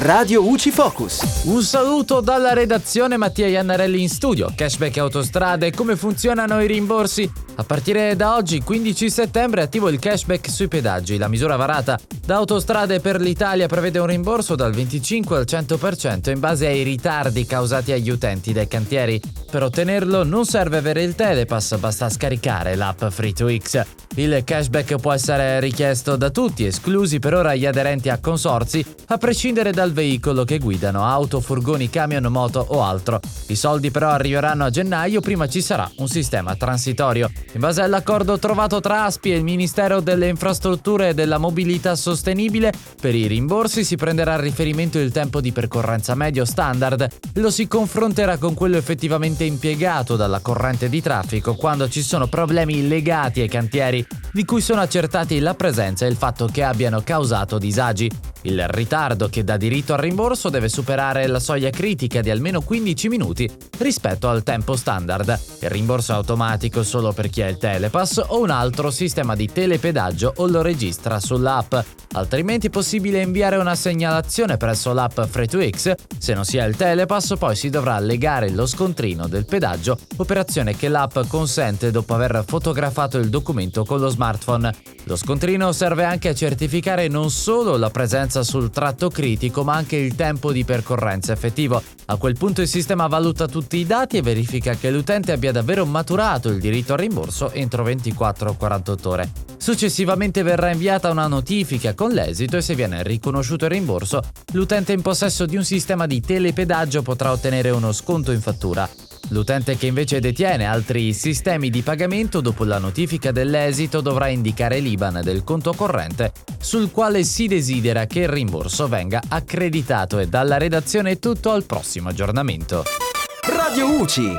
Radio UCI Focus. Un saluto dalla redazione Mattia Iannarelli in studio. Cashback autostrade, come funzionano i rimborsi? A partire da oggi, 15 settembre, attivo il cashback sui pedaggi. La misura varata da Autostrade per l'Italia prevede un rimborso dal 25 al 100% in base ai ritardi causati agli utenti dai cantieri. Per ottenerlo non serve avere il Telepass, basta scaricare l'app Free2X. Il cashback può essere richiesto da tutti, esclusi per ora gli aderenti a consorzi, a prescindere dal veicolo che guidano, auto, furgoni, camion, moto o altro. I soldi però arriveranno a gennaio, prima ci sarà un sistema transitorio. In base all'accordo trovato tra ASPI e il Ministero delle Infrastrutture e della Mobilità Sostenibile, per i rimborsi si prenderà a riferimento il tempo di percorrenza medio standard e lo si confronterà con quello effettivamente impiegato dalla corrente di traffico quando ci sono problemi legati ai cantieri di cui sono accertati la presenza e il fatto che abbiano causato disagi. Il ritardo che dà diritto al rimborso deve superare la soglia critica di almeno 15 minuti rispetto al tempo standard. Il rimborso è automatico solo per chi ha il Telepass o un altro sistema di telepedaggio o lo registra sull'app. Altrimenti è possibile inviare una segnalazione presso l'app Free2X. Se non si ha il Telepass poi si dovrà legare lo scontrino del pedaggio, operazione che l'app consente dopo aver fotografato il documento con lo smartphone. Lo scontrino serve anche a certificare non solo la presenza sul tratto critico ma anche il tempo di percorrenza effettivo. A quel punto il sistema valuta tutti i dati e verifica che l'utente abbia davvero maturato il diritto al rimborso entro 24-48 ore. Successivamente verrà inviata una notifica con l'esito e se viene riconosciuto il rimborso, l'utente in possesso di un sistema di telepedaggio potrà ottenere uno sconto in fattura. L'utente che invece detiene altri sistemi di pagamento dopo la notifica dell'esito dovrà indicare l'IBAN del conto corrente sul quale si desidera che il rimborso venga accreditato e dalla redazione è tutto al prossimo aggiornamento. Radio UCI.